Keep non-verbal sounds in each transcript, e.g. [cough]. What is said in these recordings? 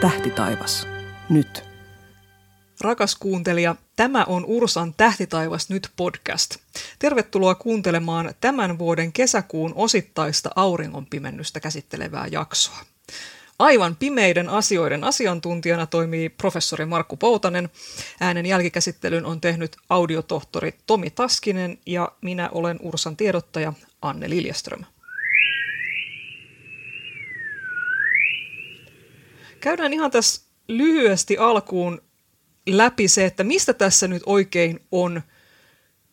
Tähtitaivas. Nyt. Rakas kuuntelija, tämä on Ursan Tähtitaivas nyt podcast. Tervetuloa kuuntelemaan tämän vuoden kesäkuun osittaista auringonpimennystä käsittelevää jaksoa. Aivan pimeiden asioiden asiantuntijana toimii professori Markku Poutanen. Äänen jälkikäsittelyn on tehnyt audiotohtori Tomi Taskinen ja minä olen Ursan tiedottaja Anne Liljeström. Käydään ihan tässä lyhyesti alkuun läpi se, että mistä tässä nyt oikein on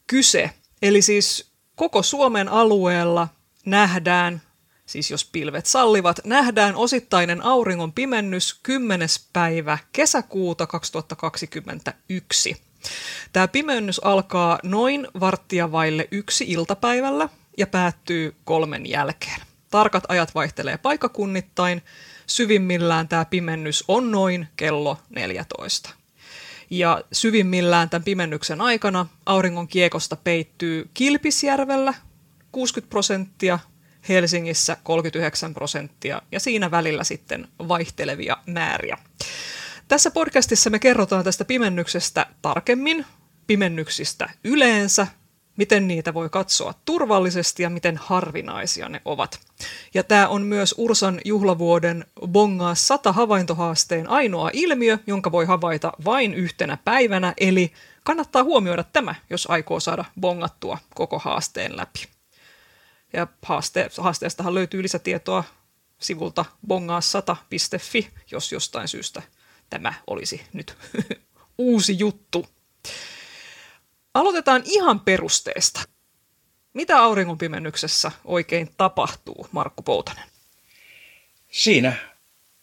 kyse. Eli siis koko Suomen alueella nähdään, siis jos pilvet sallivat, nähdään osittainen auringon pimennys 10. päivä kesäkuuta 2021. Tämä pimennys alkaa noin varttia vaille yksi iltapäivällä ja päättyy kolmen jälkeen. Tarkat ajat vaihtelee paikakunnittain, syvimmillään tämä pimennys on noin kello 14. Ja syvimmillään tämän pimennyksen aikana auringon kiekosta peittyy Kilpisjärvellä 60 prosenttia, Helsingissä 39 prosenttia ja siinä välillä sitten vaihtelevia määriä. Tässä podcastissa me kerrotaan tästä pimennyksestä tarkemmin, pimennyksistä yleensä miten niitä voi katsoa turvallisesti ja miten harvinaisia ne ovat. Ja tämä on myös Ursan juhlavuoden Bongaa 100 havaintohaasteen ainoa ilmiö, jonka voi havaita vain yhtenä päivänä, eli kannattaa huomioida tämä, jos aikoo saada bongattua koko haasteen läpi. Ja haaste, haasteestahan löytyy lisätietoa sivulta bongaa100.fi, jos jostain syystä tämä olisi nyt [laughs] uusi juttu. Aloitetaan ihan perusteesta. Mitä auringonpimennyksessä oikein tapahtuu, Markku Poutanen? Siinä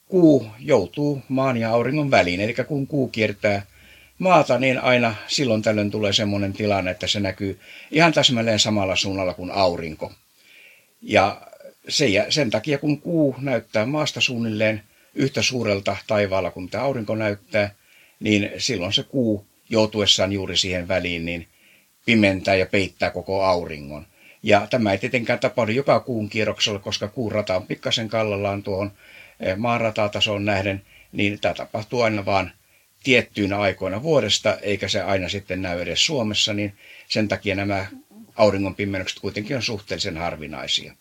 kuu joutuu maan ja auringon väliin, eli kun kuu kiertää maata, niin aina silloin tällöin tulee semmoinen tilanne, että se näkyy ihan täsmälleen samalla suunnalla kuin aurinko. Ja sen takia, kun kuu näyttää maasta suunnilleen yhtä suurelta taivaalla kuin tämä aurinko näyttää, niin silloin se kuu joutuessaan juuri siihen väliin, niin pimentää ja peittää koko auringon. Ja tämä ei tietenkään tapahdu joka kuun kierroksella, koska kuun rata on pikkasen kallallaan tuohon eh, maanratatasoon nähden, niin tämä tapahtuu aina vaan tiettyinä aikoina vuodesta, eikä se aina sitten näy edes Suomessa, niin sen takia nämä auringon pimennykset kuitenkin on suhteellisen harvinaisia.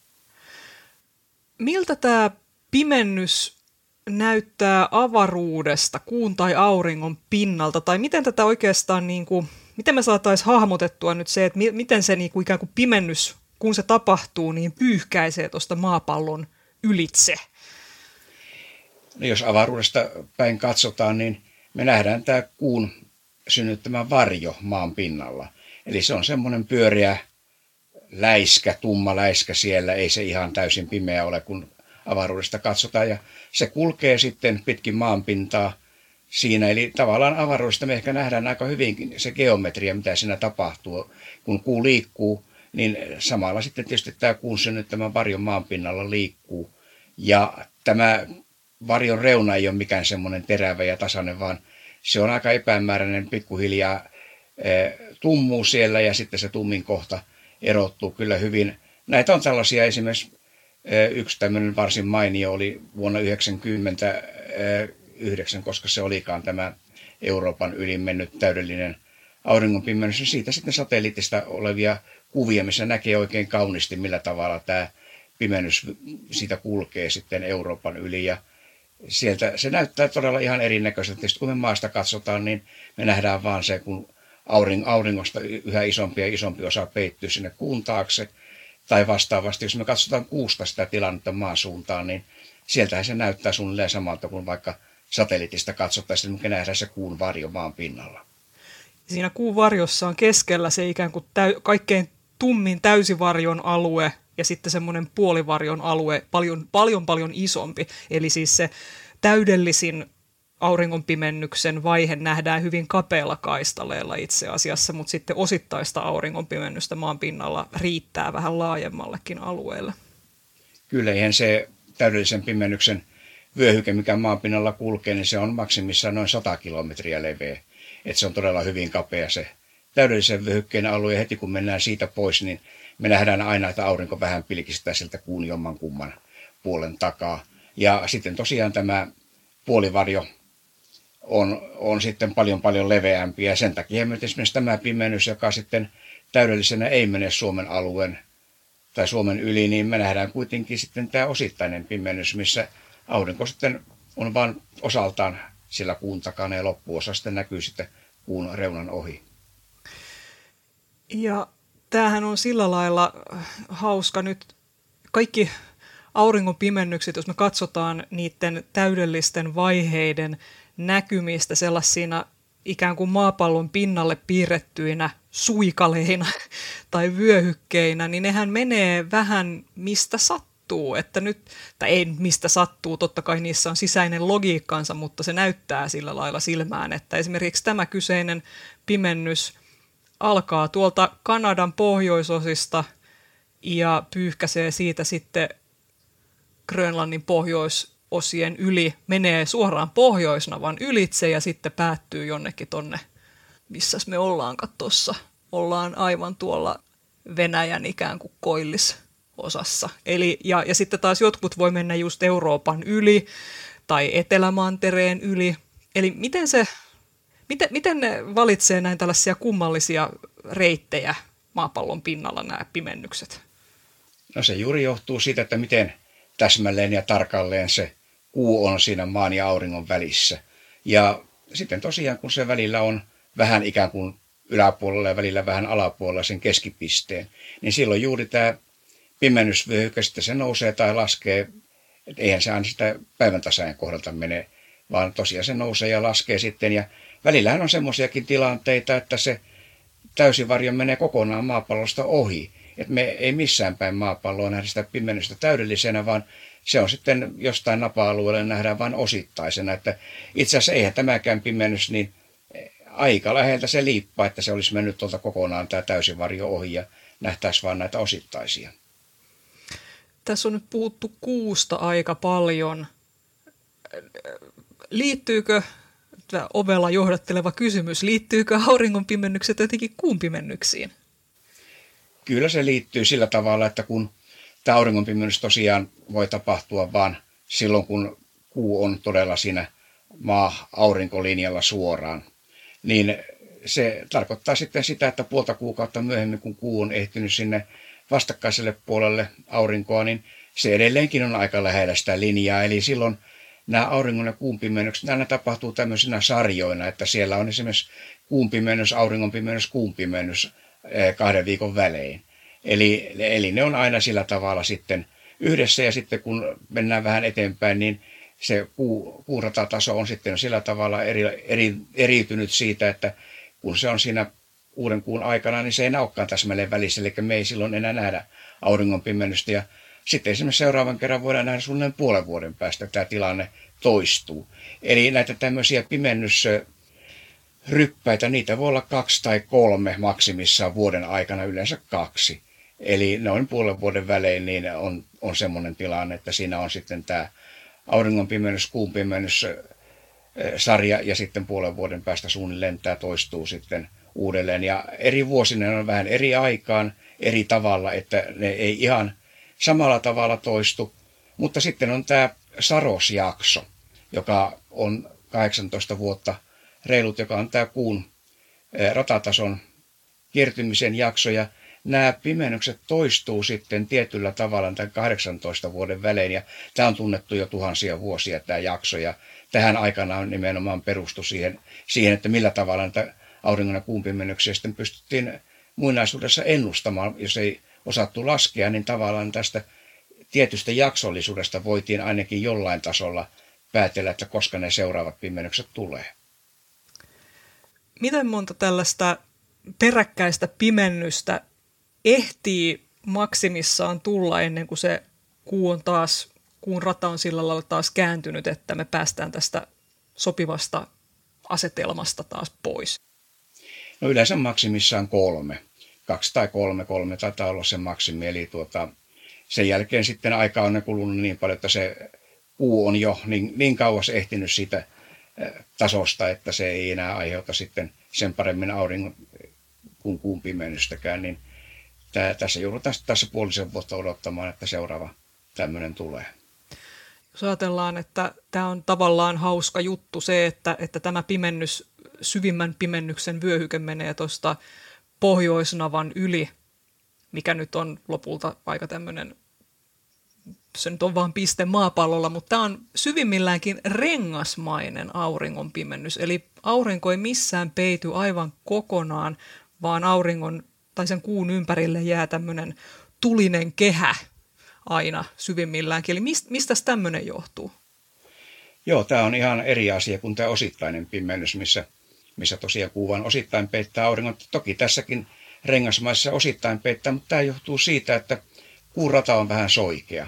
Miltä tämä pimennys näyttää avaruudesta, kuun tai auringon pinnalta, tai miten tätä oikeastaan, niin kuin, miten me saataisiin hahmotettua nyt se, että mi- miten se niin kuin ikään kuin pimennys, kun se tapahtuu, niin pyyhkäisee tuosta maapallon ylitse? No jos avaruudesta päin katsotaan, niin me nähdään tämä kuun synnyttämä varjo maan pinnalla. Eli se on semmoinen pyöreä läiskä, tumma läiskä siellä, ei se ihan täysin pimeä ole, kun avaruudesta katsotaan ja se kulkee sitten pitkin maanpintaa siinä. Eli tavallaan avaruudesta me ehkä nähdään aika hyvin se geometria, mitä siinä tapahtuu. Kun kuu liikkuu, niin samalla sitten tietysti tämä kuun synnyttämä varjon maanpinnalla liikkuu. Ja tämä varjon reuna ei ole mikään semmoinen terävä ja tasainen, vaan se on aika epämääräinen, pikkuhiljaa eh, tummuu siellä ja sitten se tummin kohta erottuu kyllä hyvin. Näitä on tällaisia esimerkiksi Yksi tämmöinen varsin mainio oli vuonna 1999, koska se olikaan tämä Euroopan ylin mennyt täydellinen auringonpimennys. Siitä sitten satelliitista olevia kuvia, missä näkee oikein kauniisti, millä tavalla tämä pimennys siitä kulkee sitten Euroopan yli. Ja sieltä se näyttää todella ihan erinäköiseltä. Tietysti kun me maasta katsotaan, niin me nähdään vaan se, kun auringosta yhä isompi ja isompi osa peittyy sinne kuun taakse – tai vastaavasti, jos me katsotaan kuusta sitä tilannetta maasuuntaan, niin sieltähän se näyttää suunnilleen samalta kuin vaikka satelliitista katsottaisiin, mikä nähdään se kuun varjo maan pinnalla. Siinä kuun varjossa on keskellä se ikään kuin täy- kaikkein tummin täysivarjon alue ja sitten semmoinen puolivarjon alue paljon, paljon, paljon isompi. Eli siis se täydellisin auringonpimennyksen vaihe nähdään hyvin kapealla kaistaleella itse asiassa, mutta sitten osittaista auringonpimennystä maan pinnalla riittää vähän laajemmallekin alueelle. Kyllä, eihän se täydellisen pimennyksen vyöhyke, mikä maan pinnalla kulkee, niin se on maksimissaan noin 100 kilometriä leveä. Et se on todella hyvin kapea se täydellisen vyöhykkeen alue. Heti kun mennään siitä pois, niin me nähdään aina, että aurinko vähän pilkistää sieltä kuun jomman kumman puolen takaa. Ja sitten tosiaan tämä puolivarjo on, on sitten paljon paljon leveämpi. Ja sen takia myös esimerkiksi tämä pimennys, joka sitten täydellisenä ei mene Suomen alueen tai Suomen yli, niin me nähdään kuitenkin sitten tämä osittainen pimennys, missä aurinko sitten on vain osaltaan sillä kuun takana ja loppuosa sitten näkyy sitten kuun reunan ohi. Ja tämähän on sillä lailla hauska nyt. Kaikki auringon pimennykset, jos me katsotaan niiden täydellisten vaiheiden näkymistä sellaisina ikään kuin maapallon pinnalle piirrettyinä suikaleina [laughs] tai vyöhykkeinä, niin nehän menee vähän mistä sattuu. Että nyt, tai ei mistä sattuu, totta kai niissä on sisäinen logiikkansa, mutta se näyttää sillä lailla silmään, että esimerkiksi tämä kyseinen pimennys alkaa tuolta Kanadan pohjoisosista ja pyyhkäsee siitä sitten Grönlannin pohjoisosien yli, menee suoraan pohjoisnavan ylitse ja sitten päättyy jonnekin tonne, missä me ollaan tuossa. Ollaan aivan tuolla Venäjän ikään kuin koillisosassa. Eli, ja, ja sitten taas jotkut voi mennä just Euroopan yli tai Etelämantereen yli. Eli miten se, miten, miten ne valitsee näin tällaisia kummallisia reittejä maapallon pinnalla nämä pimennykset? No se juuri johtuu siitä, että miten täsmälleen ja tarkalleen se kuu on siinä maan ja auringon välissä. Ja sitten tosiaan, kun se välillä on vähän ikään kuin yläpuolella ja välillä vähän alapuolella sen keskipisteen, niin silloin juuri tämä pimennysvyöhyke sitten se nousee tai laskee, että eihän se aina sitä päivän tasajan kohdalta mene, vaan tosiaan se nousee ja laskee sitten. Ja välillähän on semmoisiakin tilanteita, että se täysivarjo menee kokonaan maapallosta ohi. Et me ei missään päin maapalloa nähdä sitä pimennystä täydellisenä, vaan se on sitten jostain napa-alueelle nähdään vain osittaisena. Että itse asiassa eihän tämäkään pimennys, niin aika läheltä se liippaa, että se olisi mennyt tuolta kokonaan tämä täysivarjo ohi ja nähtäisi vain näitä osittaisia. Tässä on nyt puhuttu kuusta aika paljon. Liittyykö ovella johdatteleva kysymys, liittyykö auringonpimennykset jotenkin kuun pimennyksiin? Kyllä se liittyy sillä tavalla, että kun tämä auringonpimennys tosiaan voi tapahtua vain silloin, kun kuu on todella siinä maa-aurinkolinjalla suoraan, niin se tarkoittaa sitten sitä, että puolta kuukautta myöhemmin, kun kuu on ehtinyt sinne vastakkaiselle puolelle aurinkoa, niin se edelleenkin on aika lähellä sitä linjaa. Eli silloin nämä auringon ja kuun pimennykset, nämä tapahtuu tämmöisinä sarjoina, että siellä on esimerkiksi kuun pimennys, auringon pimennys, kuun pimennys kahden viikon välein. Eli, eli ne on aina sillä tavalla sitten yhdessä ja sitten kun mennään vähän eteenpäin, niin se puu, puuratataso on sitten sillä tavalla eri, eri, eriytynyt siitä, että kun se on siinä uuden kuun aikana, niin se ei olekaan täsmälleen välissä, eli me ei silloin enää nähdä auringon pimennystä. Ja sitten esimerkiksi seuraavan kerran voidaan nähdä suunnilleen puolen vuoden päästä, että tämä tilanne toistuu. Eli näitä tämmöisiä pimennys ryppäitä, niitä voi olla kaksi tai kolme maksimissaan vuoden aikana, yleensä kaksi. Eli noin puolen vuoden välein niin on, on semmoinen tilanne, että siinä on sitten tämä auringon pimennys, kuun pimennys, sarja ja sitten puolen vuoden päästä suunnilleen tämä toistuu sitten uudelleen. Ja eri vuosina on vähän eri aikaan, eri tavalla, että ne ei ihan samalla tavalla toistu. Mutta sitten on tämä sarosjakso, joka on 18 vuotta reilut, joka on tämä kuun ratatason kiertymisen jakso. Ja nämä pimennykset toistuu sitten tietyllä tavalla tämän 18 vuoden välein. Ja tämä on tunnettu jo tuhansia vuosia tämä jakso. Ja tähän aikana on nimenomaan perustu siihen, siihen että millä tavalla näitä auringon ja kuun pimennyksiä sitten pystyttiin muinaisuudessa ennustamaan. Jos ei osattu laskea, niin tavallaan tästä tietystä jaksollisuudesta voitiin ainakin jollain tasolla päätellä, että koska ne seuraavat pimennykset tulee miten monta tällaista peräkkäistä pimennystä ehtii maksimissaan tulla ennen kuin se kuu on taas, kuun rata on sillä lailla taas kääntynyt, että me päästään tästä sopivasta asetelmasta taas pois? No yleensä maksimissaan kolme. Kaksi tai kolme, kolme taitaa olla se maksimi. Eli tuota, sen jälkeen sitten aika on kulunut niin paljon, että se kuu on jo niin, niin kauas ehtinyt siitä tasosta, että se ei enää aiheuta sitten sen paremmin auringon kuin kuun pimennystäkään, niin tämä, tässä joudutaan tässä puolisen vuotta odottamaan, että seuraava tämmöinen tulee. Jos ajatellaan, että tämä on tavallaan hauska juttu se, että, että tämä pimennys, syvimmän pimennyksen vyöhyke menee tuosta pohjoisnavan yli, mikä nyt on lopulta aika tämmöinen se nyt on vain piste maapallolla, mutta tämä on syvimmilläänkin rengasmainen auringon pimennys. Eli aurinko ei missään peity aivan kokonaan, vaan auringon tai sen kuun ympärille jää tämmöinen tulinen kehä aina syvimmilläänkin. Eli mistä, mistä tämmöinen johtuu? Joo, tämä on ihan eri asia kuin tämä osittainen pimennys, missä, missä tosiaan kuvan osittain peittää auringon. Toki tässäkin rengasmaissa osittain peittää, mutta tämä johtuu siitä, että kuurata on vähän soikea.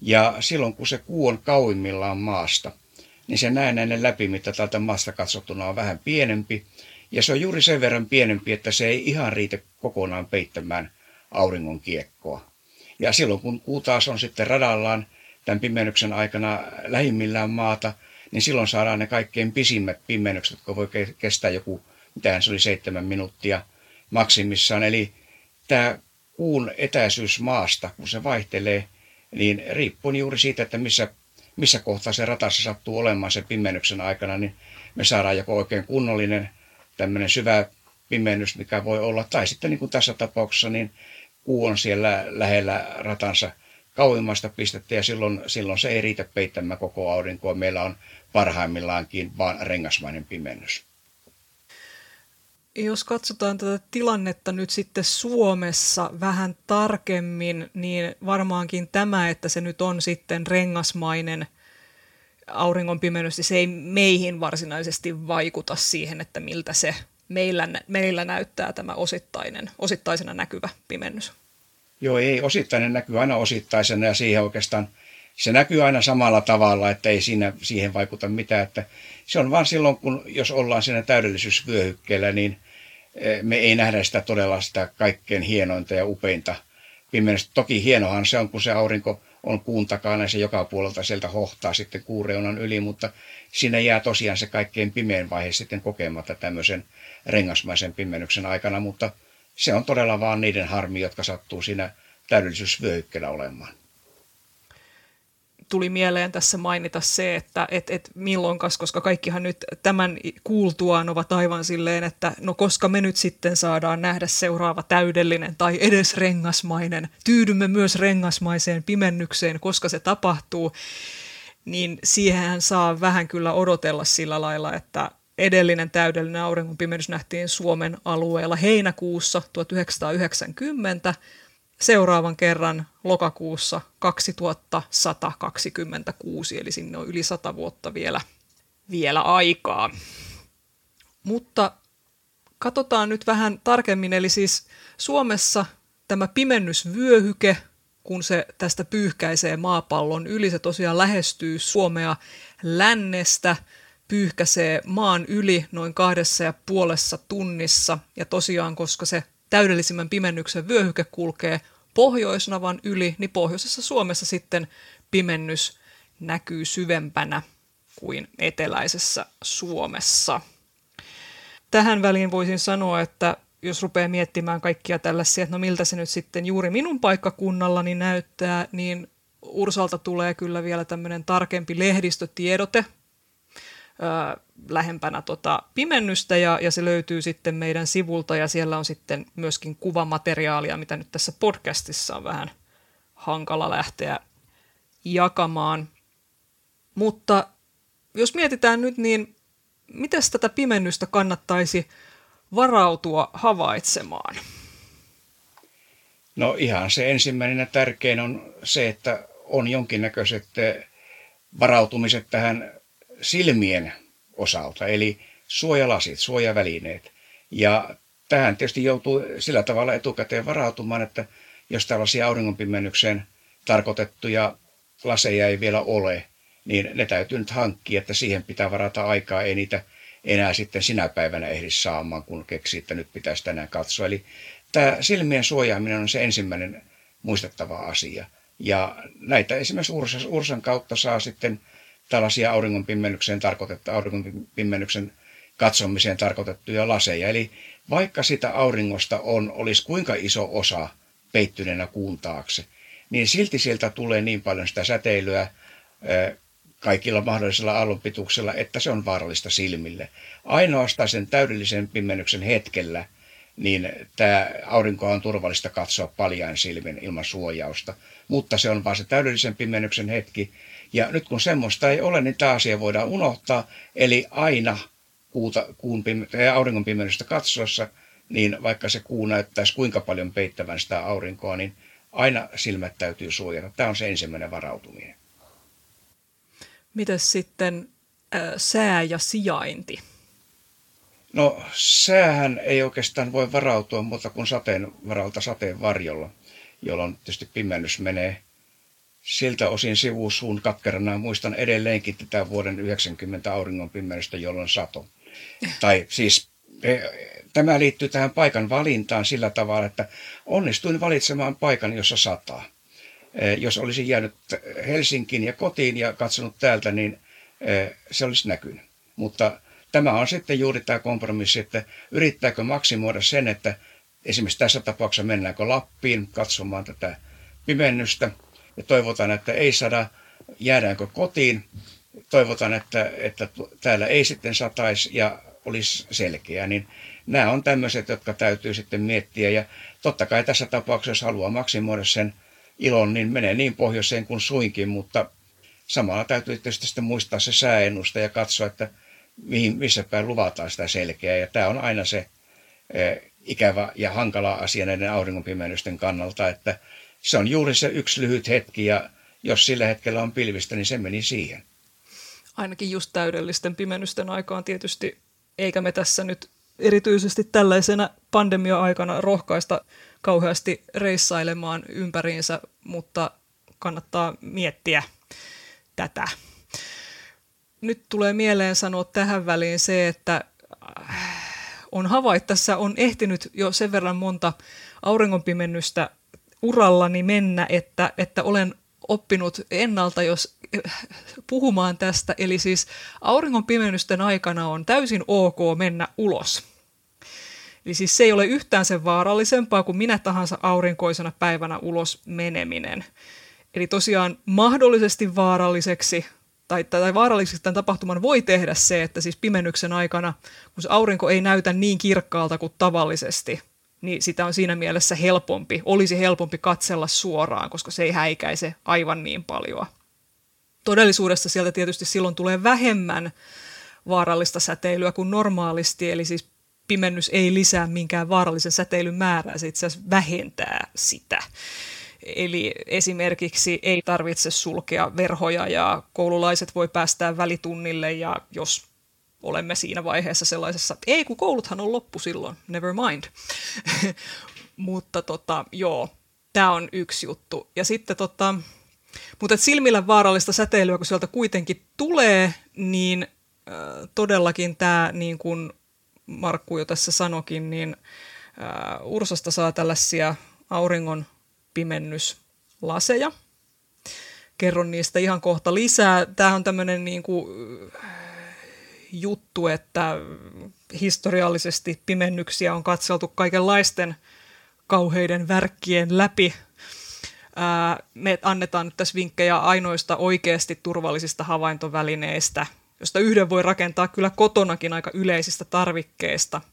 Ja silloin kun se kuu on kauimmillaan maasta, niin se näennäinen läpimitta tältä maasta katsottuna on vähän pienempi. Ja se on juuri sen verran pienempi, että se ei ihan riitä kokonaan peittämään auringon kiekkoa. Ja silloin kun kuu taas on sitten radallaan tämän pimennyksen aikana lähimmillään maata, niin silloin saadaan ne kaikkein pisimmät pimennykset, jotka voi kestää joku, mitähän se oli, seitsemän minuuttia maksimissaan. Eli tämä kuun etäisyys maasta, kun se vaihtelee – niin riippuen juuri siitä, että missä, missä kohtaa se ratassa sattuu olemaan sen pimennyksen aikana, niin me saadaan joko oikein kunnollinen tämmöinen syvä pimennys, mikä voi olla, tai sitten niin kuin tässä tapauksessa, niin kuu on siellä lähellä ratansa kauimmasta pistettä ja silloin, silloin se ei riitä peittämään koko aurinkoa. Meillä on parhaimmillaankin vain rengasmainen pimennys. Jos katsotaan tätä tilannetta nyt sitten Suomessa vähän tarkemmin, niin varmaankin tämä, että se nyt on sitten rengasmainen auringon pimennys, niin se ei meihin varsinaisesti vaikuta siihen, että miltä se meillä, meillä näyttää tämä osittainen, osittaisena näkyvä pimennys. Joo, ei. Osittainen näkyy aina osittaisena ja siihen oikeastaan se näkyy aina samalla tavalla, että ei siinä, siihen vaikuta mitään. Että se on vain silloin, kun jos ollaan siinä täydellisyysvyöhykkeellä, niin eh, me ei nähdä sitä todella sitä kaikkein hienointa ja upeinta pimeästä. Toki hienohan se on, kun se aurinko on kuun takana ja se joka puolelta sieltä hohtaa sitten kuureunan yli, mutta siinä jää tosiaan se kaikkein pimein vaihe sitten kokematta tämmöisen rengasmaisen pimennyksen aikana, mutta se on todella vaan niiden harmi, jotka sattuu siinä täydellisyysvyöhykkeellä olemaan tuli mieleen tässä mainita se, että et, et milloinkas, koska kaikkihan nyt tämän kuultuaan ovat aivan silleen, että no koska me nyt sitten saadaan nähdä seuraava täydellinen tai edes rengasmainen, tyydymme myös rengasmaiseen pimennykseen, koska se tapahtuu, niin siihen saa vähän kyllä odotella sillä lailla, että edellinen täydellinen auringonpimennys nähtiin Suomen alueella heinäkuussa 1990, seuraavan kerran lokakuussa 2126, eli sinne on yli sata vuotta vielä, vielä aikaa. Mutta katsotaan nyt vähän tarkemmin, eli siis Suomessa tämä pimennysvyöhyke, kun se tästä pyyhkäisee maapallon yli, se tosiaan lähestyy Suomea lännestä, pyyhkäisee maan yli noin kahdessa ja puolessa tunnissa, ja tosiaan koska se täydellisimmän pimennyksen vyöhyke kulkee pohjoisnavan yli, niin pohjoisessa Suomessa sitten pimennys näkyy syvempänä kuin eteläisessä Suomessa. Tähän väliin voisin sanoa, että jos rupeaa miettimään kaikkia tällaisia, että no miltä se nyt sitten juuri minun paikkakunnallani näyttää, niin Ursalta tulee kyllä vielä tämmöinen tarkempi lehdistötiedote, lähempänä tota pimennystä ja, ja se löytyy sitten meidän sivulta ja siellä on sitten myöskin kuvamateriaalia, mitä nyt tässä podcastissa on vähän hankala lähteä jakamaan. Mutta jos mietitään nyt, niin miten tätä pimennystä kannattaisi varautua havaitsemaan? No ihan se ensimmäinen ja tärkein on se, että on jonkinnäköiset varautumiset tähän silmien osalta, eli suojalasit, suojavälineet. Ja tähän tietysti joutuu sillä tavalla etukäteen varautumaan, että jos tällaisia auringonpimennykseen tarkoitettuja laseja ei vielä ole, niin ne täytyy nyt hankkia, että siihen pitää varata aikaa, ei niitä enää sitten sinä päivänä ehdi saamaan, kun keksii, että nyt pitäisi tänään katsoa. Eli tämä silmien suojaaminen on se ensimmäinen muistettava asia. Ja näitä esimerkiksi Ursan kautta saa sitten tällaisia auringonpimennyksen tarkoitettu, auringonpimennyksen katsomiseen tarkoitettuja laseja. Eli vaikka sitä auringosta on, olisi kuinka iso osa peittyneenä kuun taakse, niin silti sieltä tulee niin paljon sitä säteilyä kaikilla mahdollisilla aallonpituuksilla, että se on vaarallista silmille. Ainoastaan sen täydellisen pimennyksen hetkellä niin tämä aurinkoa on turvallista katsoa paljain silmin ilman suojausta, mutta se on vain se täydellisen pimennyksen hetki. Ja nyt kun semmoista ei ole, niin tämä asia voidaan unohtaa, eli aina kuuta, kuun pime- auringon pimennystä katsoessa, niin vaikka se kuu näyttäisi kuinka paljon peittävän sitä aurinkoa, niin aina silmät täytyy suojata. Tämä on se ensimmäinen varautuminen. Mitäs sitten äh, sää ja sijainti? No säähän ei oikeastaan voi varautua muuta kuin sateen varalta sateen varjolla, jolloin tietysti pimennys menee siltä osin sivusuun katkerana. Muistan edelleenkin tätä vuoden 90 auringon pimennystä, jolloin sato. Tai siis e, tämä liittyy tähän paikan valintaan sillä tavalla, että onnistuin valitsemaan paikan, jossa sataa. E, jos olisin jäänyt Helsinkiin ja kotiin ja katsonut täältä, niin e, se olisi näkynyt. Mutta tämä on sitten juuri tämä kompromissi, että yrittääkö maksimoida sen, että esimerkiksi tässä tapauksessa mennäänkö Lappiin katsomaan tätä pimennystä ja toivotaan, että ei sada, jäädäänkö kotiin, toivotaan, että, että täällä ei sitten sataisi ja olisi selkeä, niin nämä on tämmöiset, jotka täytyy sitten miettiä. Ja totta kai tässä tapauksessa, jos haluaa maksimoida sen ilon, niin menee niin pohjoiseen kuin suinkin, mutta samalla täytyy tietysti sitten muistaa se sääennusta ja katsoa, että mihin, missä päin luvataan sitä selkeää. Ja tämä on aina se e, ikävä ja hankala asia näiden auringonpimennysten kannalta, että se on juuri se yksi lyhyt hetki ja jos sillä hetkellä on pilvistä, niin se meni siihen. Ainakin just täydellisten pimennysten aikaan tietysti, eikä me tässä nyt erityisesti tällaisena pandemia-aikana rohkaista kauheasti reissailemaan ympäriinsä, mutta kannattaa miettiä tätä nyt tulee mieleen sanoa tähän väliin se, että äh, on havaittassa, on ehtinyt jo sen verran monta auringonpimennystä urallani mennä, että, että olen oppinut ennalta jos puhumaan tästä. Eli siis auringonpimennysten aikana on täysin ok mennä ulos. Eli siis se ei ole yhtään sen vaarallisempaa kuin minä tahansa aurinkoisena päivänä ulos meneminen. Eli tosiaan mahdollisesti vaaralliseksi tai, tai vaaralliseksi tämän tapahtuman voi tehdä se, että siis pimennyksen aikana, kun se aurinko ei näytä niin kirkkaalta kuin tavallisesti, niin sitä on siinä mielessä helpompi, olisi helpompi katsella suoraan, koska se ei häikäise aivan niin paljon. Todellisuudessa sieltä tietysti silloin tulee vähemmän vaarallista säteilyä kuin normaalisti, eli siis pimennys ei lisää minkään vaarallisen säteilyn määrää, se itse asiassa vähentää sitä. Eli esimerkiksi ei tarvitse sulkea verhoja ja koululaiset voi päästää välitunnille ja jos olemme siinä vaiheessa sellaisessa, ei kun kouluthan on loppu silloin, never mind. [laughs] mutta tota, joo, tämä on yksi juttu. Ja sitten tota, mutta et silmillä vaarallista säteilyä, kun sieltä kuitenkin tulee, niin äh, todellakin tämä, niin kuin Markku jo tässä sanokin, niin äh, Ursasta saa tällaisia auringon pimennyslaseja. Kerron niistä ihan kohta lisää. Tämä on tämmöinen niin kuin juttu, että historiallisesti pimennyksiä on katseltu kaikenlaisten kauheiden värkkien läpi. Me annetaan nyt tässä vinkkejä ainoista oikeasti turvallisista havaintovälineistä, josta yhden voi rakentaa kyllä kotonakin aika yleisistä tarvikkeista –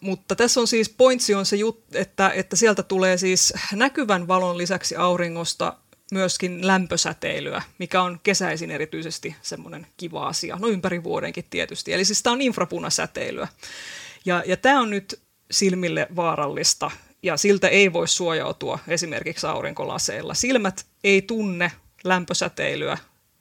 mutta tässä on siis, pointsi on se, jut, että, että sieltä tulee siis näkyvän valon lisäksi auringosta myöskin lämpösäteilyä, mikä on kesäisin erityisesti semmoinen kiva asia, no ympäri vuodenkin tietysti. Eli siis tämä on infrapunasäteilyä. Ja, ja tämä on nyt silmille vaarallista, ja siltä ei voi suojautua esimerkiksi aurinkolaseilla. Silmät ei tunne lämpösäteilyä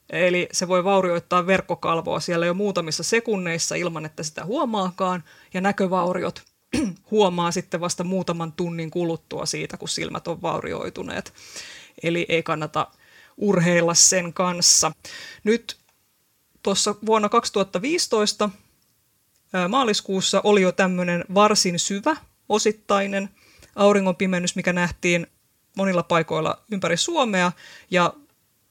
Eli se voi vaurioittaa verkkokalvoa siellä jo muutamissa sekunneissa ilman, että sitä huomaakaan, ja näkövauriot [clears throat] huomaa sitten vasta muutaman tunnin kuluttua siitä, kun silmät on vaurioituneet. Eli ei kannata urheilla sen kanssa. Nyt tuossa vuonna 2015 maaliskuussa oli jo tämmöinen varsin syvä osittainen auringonpimennys, mikä nähtiin monilla paikoilla ympäri Suomea, ja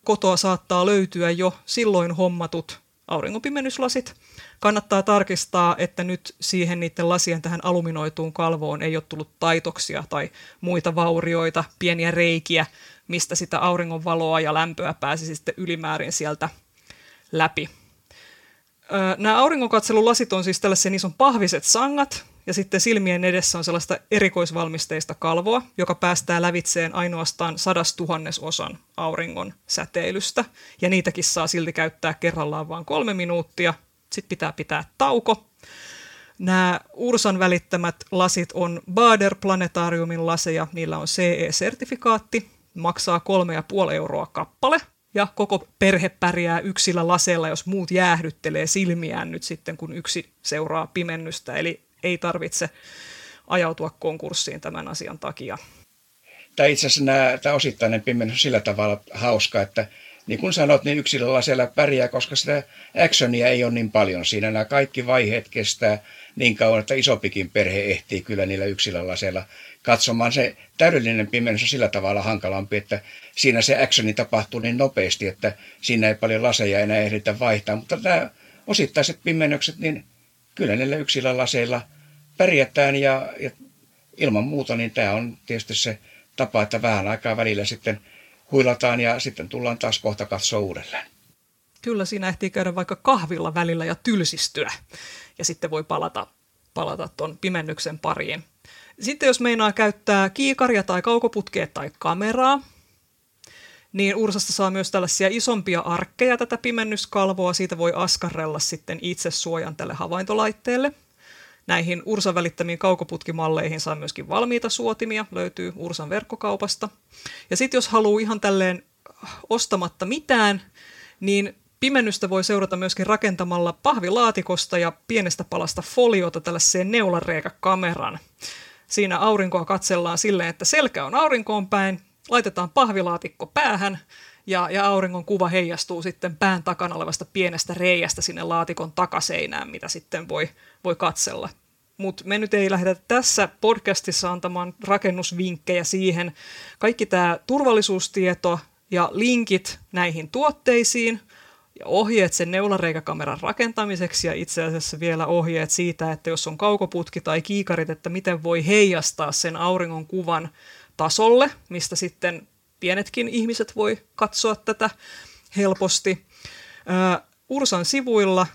kotoa saattaa löytyä jo silloin hommatut auringonpimennyslasit. Kannattaa tarkistaa, että nyt siihen niiden lasien tähän aluminoituun kalvoon ei ole tullut taitoksia tai muita vaurioita, pieniä reikiä mistä sitä auringonvaloa ja lämpöä pääsisi sitten ylimäärin sieltä läpi. Nämä auringonkatselulasit on siis tällaisia, niissä on pahviset sangat, ja sitten silmien edessä on sellaista erikoisvalmisteista kalvoa, joka päästää lävitseen ainoastaan sadastuhannesosan auringon säteilystä, ja niitäkin saa silti käyttää kerrallaan vain kolme minuuttia. Sitten pitää pitää tauko. Nämä Ursan välittämät lasit on Bader Planetariumin laseja, niillä on CE-sertifikaatti, maksaa kolme ja puoli euroa kappale – ja koko perhe pärjää yksillä laseilla, jos muut jäähdyttelee silmiään nyt sitten, kun yksi seuraa pimennystä. Eli ei tarvitse ajautua konkurssiin tämän asian takia. Tämä itse asiassa nämä, tämä osittainen pimennys on sillä tavalla hauska, että niin kuin sanot, niin yksilöllä siellä pärjää, koska sitä actionia ei ole niin paljon siinä. Nämä kaikki vaiheet kestää niin kauan, että isompikin perhe ehtii kyllä niillä yksilölaseilla katsomaan. Se täydellinen pimennys on sillä tavalla hankalampi, että siinä se actioni tapahtuu niin nopeasti, että siinä ei paljon laseja enää ehditä vaihtaa. Mutta nämä osittaiset pimennykset, niin kyllä niillä yksilölaseilla pärjätään ja, ja ilman muuta, niin tämä on tietysti se tapa, että vähän aikaa välillä sitten huilataan ja sitten tullaan taas kohta katsoa uudelleen. Kyllä siinä ehtii käydä vaikka kahvilla välillä ja tylsistyä ja sitten voi palata palata tuon pimennyksen pariin. Sitten jos meinaa käyttää kiikaria tai kaukoputkea tai kameraa, niin Ursasta saa myös tällaisia isompia arkkeja tätä pimennyskalvoa. Siitä voi askarrella sitten itse suojan tälle havaintolaitteelle. Näihin Ursan välittämiin kaukoputkimalleihin saa myöskin valmiita suotimia, löytyy Ursan verkkokaupasta. Ja sitten jos haluaa ihan tälleen ostamatta mitään, niin Pimennystä voi seurata myöskin rakentamalla pahvilaatikosta ja pienestä palasta foliota tällaiseen neulareikakameran. Siinä aurinkoa katsellaan silleen, että selkä on aurinkoon päin, laitetaan pahvilaatikko päähän ja, ja auringon kuva heijastuu sitten pään takana olevasta pienestä reiästä sinne laatikon takaseinään, mitä sitten voi, voi katsella. Mutta me nyt ei lähdetä tässä podcastissa antamaan rakennusvinkkejä siihen. Kaikki tämä turvallisuustieto ja linkit näihin tuotteisiin – ja ohjeet sen neulareikakameran rakentamiseksi ja itse asiassa vielä ohjeet siitä, että jos on kaukoputki tai kiikarit, että miten voi heijastaa sen auringon kuvan tasolle, mistä sitten pienetkin ihmiset voi katsoa tätä helposti. Ursan sivuilla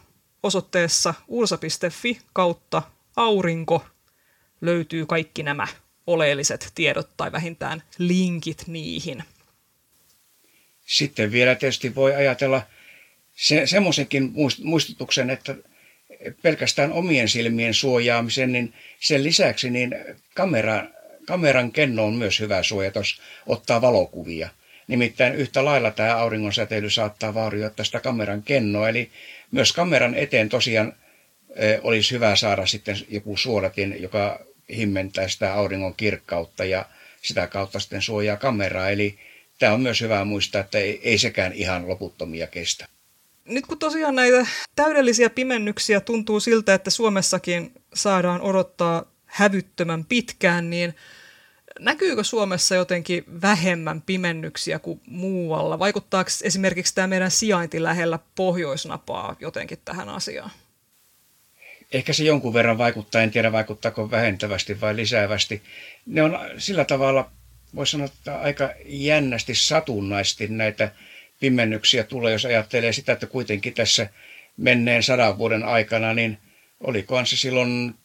osoitteessa ursa.fi kautta aurinko löytyy kaikki nämä oleelliset tiedot tai vähintään linkit niihin. Sitten vielä tietysti voi ajatella – se, semmoisenkin muistutuksen, että pelkästään omien silmien suojaamisen, niin sen lisäksi niin kamera, kameran kenno on myös hyvä suoja, jos ottaa valokuvia. Nimittäin yhtä lailla tämä auringonsäteily saattaa vaurioittaa sitä kameran kennoa, eli myös kameran eteen tosiaan e, olisi hyvä saada sitten joku suodatin, joka himmentää sitä auringon kirkkautta ja sitä kautta sitten suojaa kameraa. Eli tämä on myös hyvä muistaa, että ei, ei sekään ihan loputtomia kestä nyt kun tosiaan näitä täydellisiä pimennyksiä tuntuu siltä, että Suomessakin saadaan odottaa hävyttömän pitkään, niin näkyykö Suomessa jotenkin vähemmän pimennyksiä kuin muualla? Vaikuttaako esimerkiksi tämä meidän sijainti lähellä pohjoisnapaa jotenkin tähän asiaan? Ehkä se jonkun verran vaikuttaa, en tiedä vaikuttaako vähentävästi vai lisäävästi. Ne on sillä tavalla, voisi sanoa, että aika jännästi satunnaisesti näitä pimennyksiä tulee, jos ajattelee sitä, että kuitenkin tässä menneen sadan vuoden aikana, niin olikohan se silloin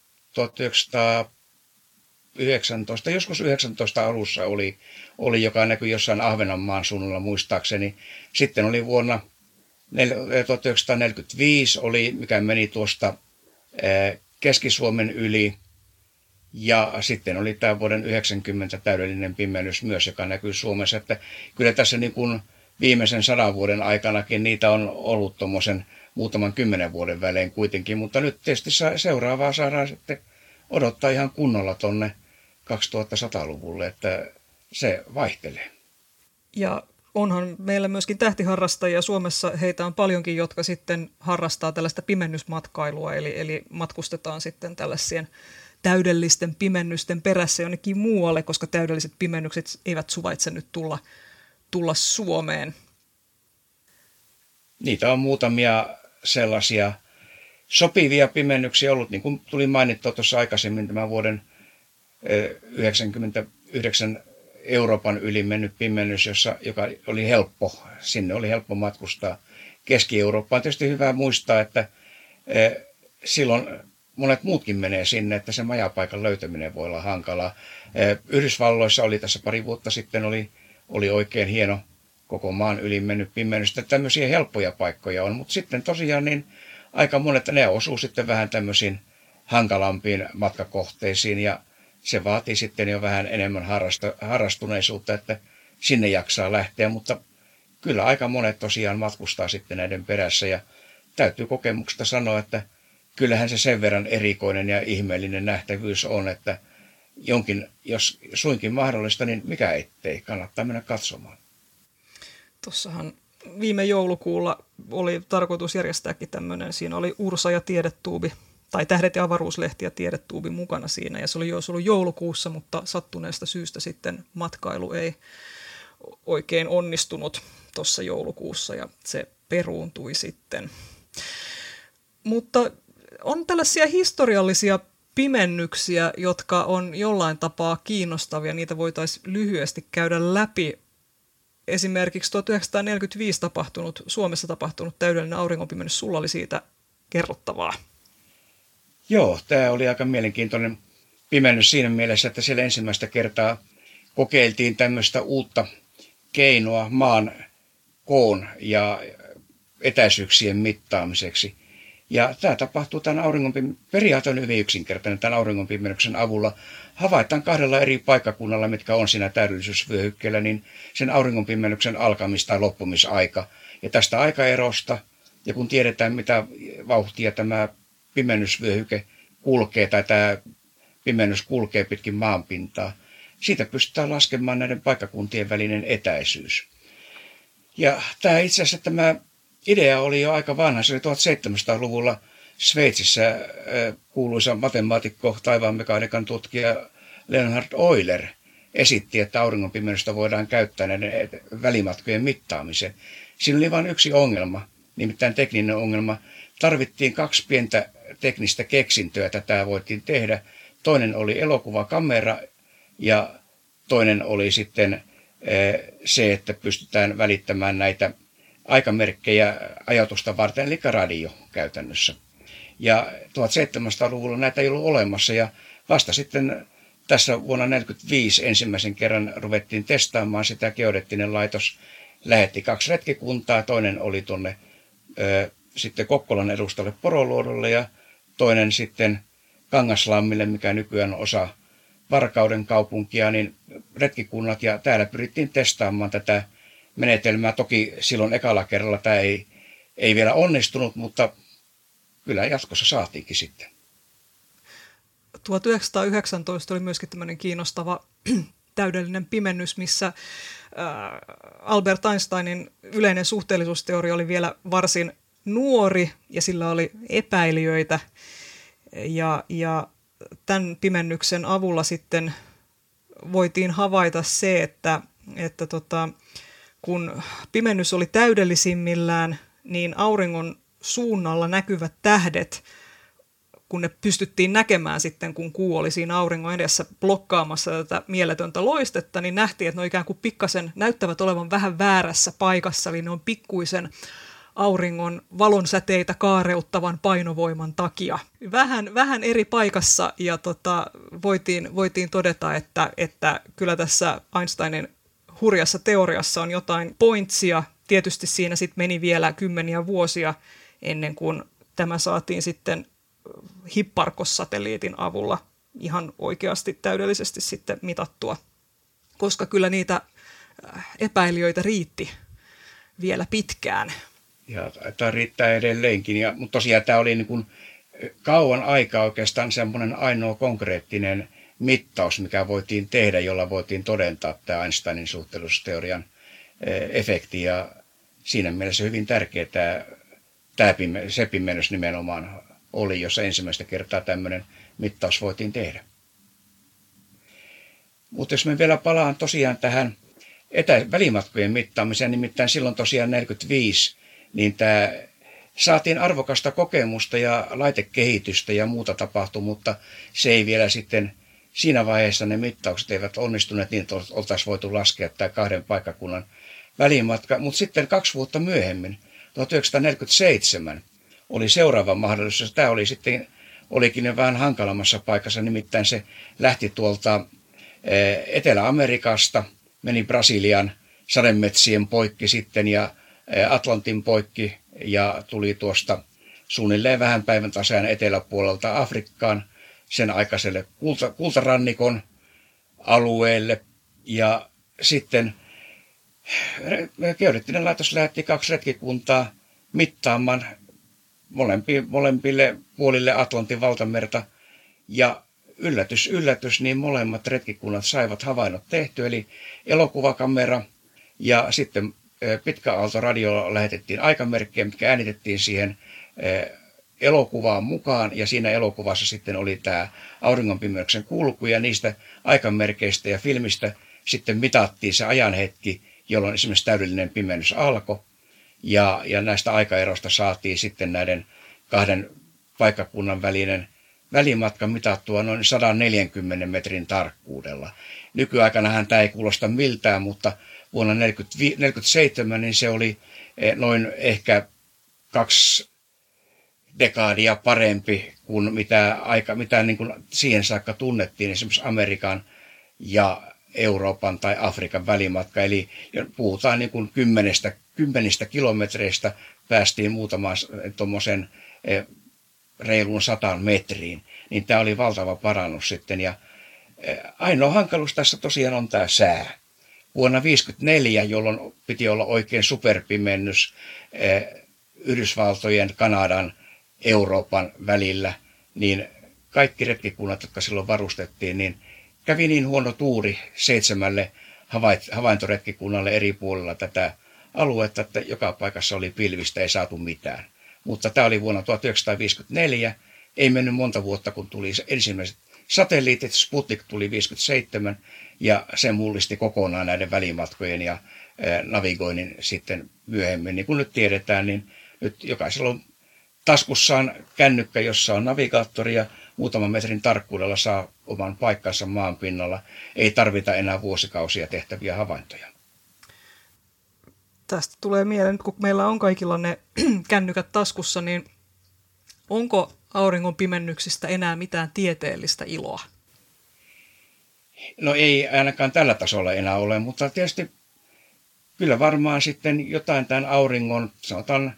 1919, joskus 19 alussa oli, oli joka näkyi jossain Ahvenanmaan suunnalla muistaakseni. Sitten oli vuonna 1945, oli, mikä meni tuosta Keski-Suomen yli, ja sitten oli tämä vuoden 90 täydellinen pimennys myös, joka näkyy Suomessa. Että kyllä tässä niin kuin viimeisen sadan vuoden aikanakin niitä on ollut tuommoisen muutaman kymmenen vuoden välein kuitenkin, mutta nyt tietysti seuraavaa saadaan sitten odottaa ihan kunnolla tonne 2100-luvulle, että se vaihtelee. Ja onhan meillä myöskin tähtiharrastajia Suomessa, heitä on paljonkin, jotka sitten harrastaa tällaista pimennysmatkailua, eli, eli matkustetaan sitten tällaisien täydellisten pimennysten perässä jonnekin muualle, koska täydelliset pimennykset eivät suvaitse nyt tulla tulla Suomeen? Niitä on muutamia sellaisia sopivia pimennyksiä ollut, niin kuin tuli mainittua tuossa aikaisemmin tämän vuoden 99 Euroopan yli mennyt pimennys, jossa, joka oli helppo, sinne oli helppo matkustaa. Keski-Eurooppaan tietysti hyvä muistaa, että eh, silloin monet muutkin menee sinne, että se majapaikan löytäminen voi olla hankalaa. Eh, Yhdysvalloissa oli tässä pari vuotta sitten, oli, oli oikein hieno koko maan yli mennyt pimennys. Että tämmöisiä helppoja paikkoja on, mutta sitten tosiaan niin aika monet, ne osuu sitten vähän tämmöisiin hankalampiin matkakohteisiin ja se vaatii sitten jo vähän enemmän harrasta, harrastuneisuutta, että sinne jaksaa lähteä, mutta kyllä aika monet tosiaan matkustaa sitten näiden perässä. Ja täytyy kokemuksesta sanoa, että kyllähän se sen verran erikoinen ja ihmeellinen nähtävyys on, että jonkin, jos suinkin mahdollista, niin mikä ettei, kannattaa mennä katsomaan. Tuossahan viime joulukuulla oli tarkoitus järjestääkin tämmöinen, siinä oli Ursa ja Tiedetuubi, tai Tähdet ja avaruuslehti ja Tiedetuubi mukana siinä, ja se oli jo ollut joulukuussa, mutta sattuneesta syystä sitten matkailu ei oikein onnistunut tuossa joulukuussa, ja se peruuntui sitten. Mutta on tällaisia historiallisia pimennyksiä, jotka on jollain tapaa kiinnostavia. Niitä voitaisiin lyhyesti käydä läpi. Esimerkiksi 1945 tapahtunut, Suomessa tapahtunut täydellinen auringonpimennys, sulla oli siitä kerrottavaa. Joo, tämä oli aika mielenkiintoinen pimennys siinä mielessä, että siellä ensimmäistä kertaa kokeiltiin tämmöistä uutta keinoa maan koon ja etäisyyksien mittaamiseksi – ja tämä tapahtuu tämän auringonpim... periaate on hyvin yksinkertainen tämän auringonpimennyksen avulla. Havaitaan kahdella eri paikkakunnalla, mitkä on siinä täydellisyysvyöhykkeellä, niin sen auringonpimennyksen alkamis- tai loppumisaika. Ja tästä aikaerosta, ja kun tiedetään mitä vauhtia tämä pimennysvyöhyke kulkee, tai tämä pimennys kulkee pitkin maanpintaa, siitä pystytään laskemaan näiden paikkakuntien välinen etäisyys. Ja tämä itse asiassa tämä idea oli jo aika vanha. Se oli 1700-luvulla Sveitsissä kuuluisa matemaatikko, taivaanmekaniikan tutkija Leonhard Euler esitti, että auringonpimeydestä voidaan käyttää näiden välimatkojen mittaamiseen. Siinä oli vain yksi ongelma, nimittäin tekninen ongelma. Tarvittiin kaksi pientä teknistä keksintöä, että tämä voitiin tehdä. Toinen oli elokuvakamera ja toinen oli sitten äh, se, että pystytään välittämään näitä aikamerkkejä ajatusta varten, eli radio käytännössä. Ja 1700-luvulla näitä ei ollut olemassa ja vasta sitten tässä vuonna 1945 ensimmäisen kerran ruvettiin testaamaan sitä. Geodettinen laitos lähetti kaksi retkikuntaa. Toinen oli tuonne ö, sitten Kokkolan edustalle Poroluodolle ja toinen sitten Kangaslammille, mikä nykyään on osa Varkauden kaupunkia, niin retkikunnat ja täällä pyrittiin testaamaan tätä menetelmää. Toki silloin ekalla kerralla tämä ei, ei vielä onnistunut, mutta kyllä jatkossa saatiinkin sitten. 1919 oli myöskin tämmöinen kiinnostava [clears throat] täydellinen pimennys, missä äh, Albert Einsteinin yleinen suhteellisuusteoria oli vielä varsin nuori ja sillä oli epäilijöitä. Ja, ja tämän pimennyksen avulla sitten voitiin havaita se, että, että tota, kun pimennys oli täydellisimmillään, niin auringon suunnalla näkyvät tähdet, kun ne pystyttiin näkemään sitten, kun kuu oli siinä auringon edessä blokkaamassa tätä mieletöntä loistetta, niin nähtiin, että ne ikään kuin pikkasen näyttävät olevan vähän väärässä paikassa, eli ne on pikkuisen auringon valonsäteitä kaareuttavan painovoiman takia. Vähän, vähän eri paikassa ja tota, voitiin, voitiin todeta, että, että kyllä tässä Einsteinin hurjassa teoriassa on jotain pointsia. Tietysti siinä sitten meni vielä kymmeniä vuosia ennen kuin tämä saatiin sitten Hipparkos-satelliitin avulla ihan oikeasti täydellisesti sitten mitattua, koska kyllä niitä äh, epäilijöitä riitti vielä pitkään. Ja tämä riittää edelleenkin, ja, mutta tosiaan tämä oli niin kuin kauan aikaa oikeastaan semmoinen ainoa konkreettinen mittaus, mikä voitiin tehdä, jolla voitiin todentaa tämä Einsteinin suhteellisuusteorian efekti. Ja siinä mielessä hyvin tärkeä tämä, tämä pime, se pimennys nimenomaan oli, jossa ensimmäistä kertaa tämmöinen mittaus voitiin tehdä. Mutta jos me vielä palaan tosiaan tähän etä- välimatkojen mittaamiseen, nimittäin silloin tosiaan 45, niin tämä saatiin arvokasta kokemusta ja laitekehitystä ja muuta tapahtui, mutta se ei vielä sitten siinä vaiheessa ne mittaukset eivät onnistuneet niin, että oltaisiin voitu laskea tämä kahden paikkakunnan välimatka. Mutta sitten kaksi vuotta myöhemmin, 1947, oli seuraava mahdollisuus. Tämä oli sitten, olikin jo vähän hankalammassa paikassa, nimittäin se lähti tuolta Etelä-Amerikasta, meni Brasilian sademetsien poikki sitten ja Atlantin poikki ja tuli tuosta suunnilleen vähän päivän tasajan eteläpuolelta Afrikkaan sen aikaiselle kulta, kultarannikon alueelle. Ja sitten Geodeettinen laitos lähti kaksi retkikuntaa mittaamaan molempi, molempille puolille Atlantin valtamerta. Ja yllätys, yllätys, niin molemmat retkikunnat saivat havainnot tehty, eli elokuvakamera ja sitten pitkä aalto lähetettiin aikamerkkejä, mitkä äänitettiin siihen elokuvaan mukaan ja siinä elokuvassa sitten oli tämä auringonpimeyksen kulku ja niistä aikamerkeistä ja filmistä sitten mitattiin se ajanhetki, jolloin esimerkiksi täydellinen pimennys alkoi ja, ja näistä aikaerosta saatiin sitten näiden kahden paikkakunnan välinen välimatka mitattua noin 140 metrin tarkkuudella. Nykyaikanahan tämä ei kuulosta miltään, mutta vuonna 1947 niin se oli eh, noin ehkä kaksi dekaadia parempi kuin mitä, aika, mitä niin kuin siihen saakka tunnettiin esimerkiksi Amerikan ja Euroopan tai Afrikan välimatka. Eli puhutaan niin kuin kymmenestä, kymmenistä kilometreistä päästiin muutamaan tuommoisen eh, reiluun sataan metriin. Niin tämä oli valtava parannus sitten. Ja eh, ainoa hankaluus tässä tosiaan on tämä sää. Vuonna 1954, jolloin piti olla oikein superpimennys eh, Yhdysvaltojen, Kanadan – Euroopan välillä, niin kaikki retkikunnat, jotka silloin varustettiin, niin kävi niin huono tuuri seitsemälle havaintoretkikunnalle eri puolilla tätä aluetta, että joka paikassa oli pilvistä, ei saatu mitään. Mutta tämä oli vuonna 1954, ei mennyt monta vuotta, kun tuli ensimmäiset satelliitit, Sputnik tuli 57 ja se mullisti kokonaan näiden välimatkojen ja navigoinnin sitten myöhemmin. Niin kuin nyt tiedetään, niin nyt jokaisella on taskussaan kännykkä, jossa on navigaattori ja muutaman metrin tarkkuudella saa oman paikkansa maan pinnalla. Ei tarvita enää vuosikausia tehtäviä havaintoja. Tästä tulee mieleen, kun meillä on kaikilla ne [clears throat] kännykät taskussa, niin onko auringon pimennyksistä enää mitään tieteellistä iloa? No ei ainakaan tällä tasolla enää ole, mutta tietysti kyllä varmaan sitten jotain tämän auringon, sanotaan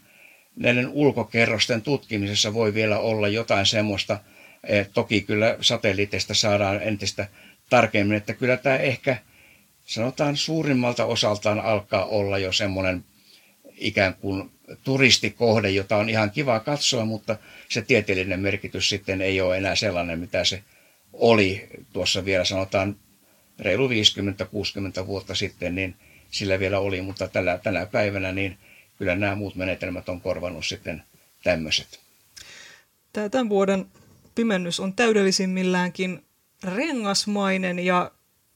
näiden ulkokerrosten tutkimisessa voi vielä olla jotain semmoista, että toki kyllä satelliiteista saadaan entistä tarkemmin, että kyllä tämä ehkä sanotaan suurimmalta osaltaan alkaa olla jo semmoinen ikään kuin turistikohde, jota on ihan kiva katsoa, mutta se tieteellinen merkitys sitten ei ole enää sellainen, mitä se oli tuossa vielä sanotaan reilu 50-60 vuotta sitten, niin sillä vielä oli, mutta tällä, tänä päivänä niin kyllä nämä muut menetelmät on korvannut sitten tämmöiset. Tämä tämän vuoden pimennys on täydellisimmilläänkin rengasmainen ja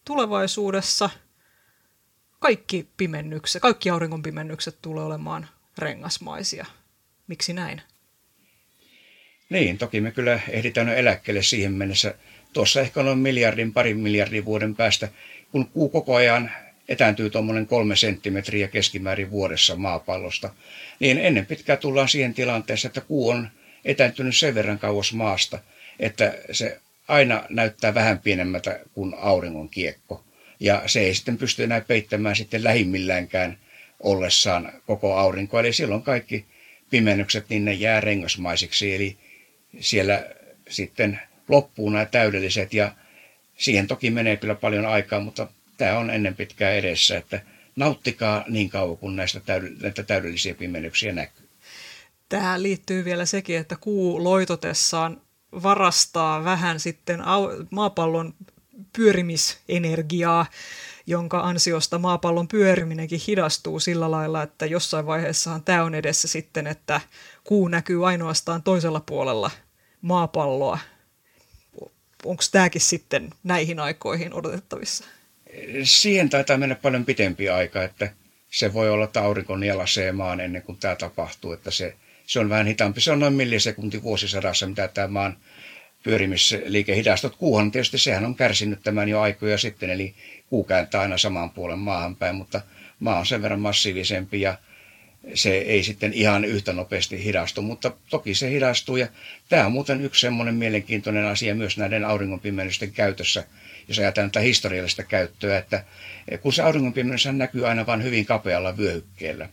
tulevaisuudessa kaikki pimennykset, kaikki auringon pimennykset tulee olemaan rengasmaisia. Miksi näin? Niin, toki me kyllä ehditään eläkkeelle siihen mennessä. Tuossa ehkä noin miljardin, parin miljardin vuoden päästä, kun kuu koko ajan etääntyy tuommoinen kolme senttimetriä keskimäärin vuodessa maapallosta, niin ennen pitkää tullaan siihen tilanteeseen, että kuu on etääntynyt sen verran kauas maasta, että se aina näyttää vähän pienemmältä kuin auringon kiekko. Ja se ei sitten pysty enää peittämään sitten lähimmilläänkään ollessaan koko aurinko. Eli silloin kaikki pimennykset, niin ne jää rengasmaisiksi. Eli siellä sitten loppuu nämä täydelliset ja siihen toki menee kyllä paljon aikaa, mutta tämä on ennen pitkää edessä, että nauttikaa niin kauan kuin näistä näitä täydellisiä pimennyksiä näkyy. Tähän liittyy vielä sekin, että kuu loitotessaan varastaa vähän sitten maapallon pyörimisenergiaa, jonka ansiosta maapallon pyöriminenkin hidastuu sillä lailla, että jossain vaiheessahan tämä on edessä sitten, että kuu näkyy ainoastaan toisella puolella maapalloa. Onko tämäkin sitten näihin aikoihin odotettavissa? siihen taitaa mennä paljon pitempi aika, että se voi olla, että aurinko nielasee maan ennen kuin tämä tapahtuu, että se, se on vähän hitaampi. Se on noin millisekunti vuosisadassa, mitä tämä maan pyörimisliikehidastot. Kuuhan tietysti sehän on kärsinyt tämän jo aikoja sitten, eli kuu kääntää aina saman puolen maahan päin, mutta maa on sen verran massiivisempi ja se ei sitten ihan yhtä nopeasti hidastu, mutta toki se hidastuu ja tämä on muuten yksi semmoinen mielenkiintoinen asia myös näiden auringonpimennysten käytössä, jos ajatellaan tätä historiallista käyttöä, että kun se auringonpimennys näkyy aina vain hyvin kapealla vyöhykkeellä.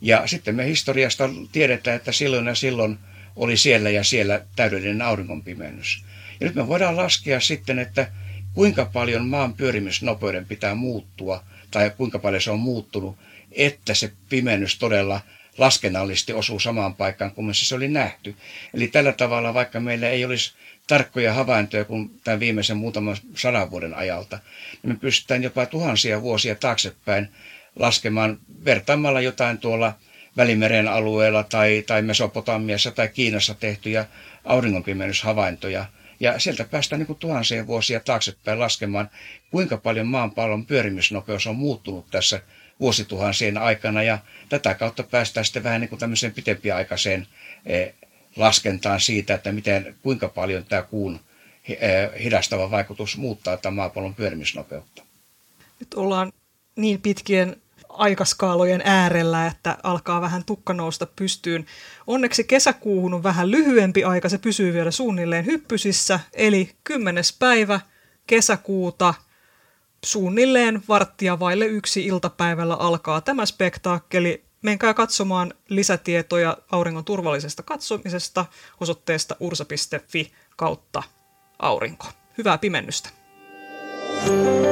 Ja sitten me historiasta tiedetään, että silloin ja silloin oli siellä ja siellä täydellinen auringonpimennys. Ja nyt me voidaan laskea sitten, että kuinka paljon maan pyörimisnopeuden pitää muuttua tai kuinka paljon se on muuttunut, että se pimennys todella laskennallisesti osuu samaan paikkaan kuin se oli nähty. Eli tällä tavalla, vaikka meillä ei olisi tarkkoja havaintoja kuin tämän viimeisen muutaman sadan vuoden ajalta, niin me pystytään jopa tuhansia vuosia taaksepäin laskemaan vertaamalla jotain tuolla Välimeren alueella tai, tai Mesopotamiassa tai Kiinassa tehtyjä auringonpimennyshavaintoja. Ja sieltä päästään niin tuhansia vuosia taaksepäin laskemaan, kuinka paljon maanpallon pyörimisnopeus on muuttunut tässä vuosituhansien aikana. Ja tätä kautta päästään sitten vähän niin kuin tämmöiseen pitempiaikaiseen eh, laskentaan siitä, että miten, kuinka paljon tämä kuun eh, hidastava vaikutus muuttaa tämä maapallon pyörimisnopeutta. Nyt ollaan niin pitkien aikaskaalojen äärellä, että alkaa vähän tukka nousta pystyyn. Onneksi kesäkuuhun on vähän lyhyempi aika, se pysyy vielä suunnilleen hyppysissä, eli 10. päivä kesäkuuta suunnilleen varttia vaille yksi iltapäivällä alkaa tämä spektaakkeli. Menkää katsomaan lisätietoja auringon turvallisesta katsomisesta osoitteesta ursa.fi kautta aurinko. Hyvää pimennystä! thank you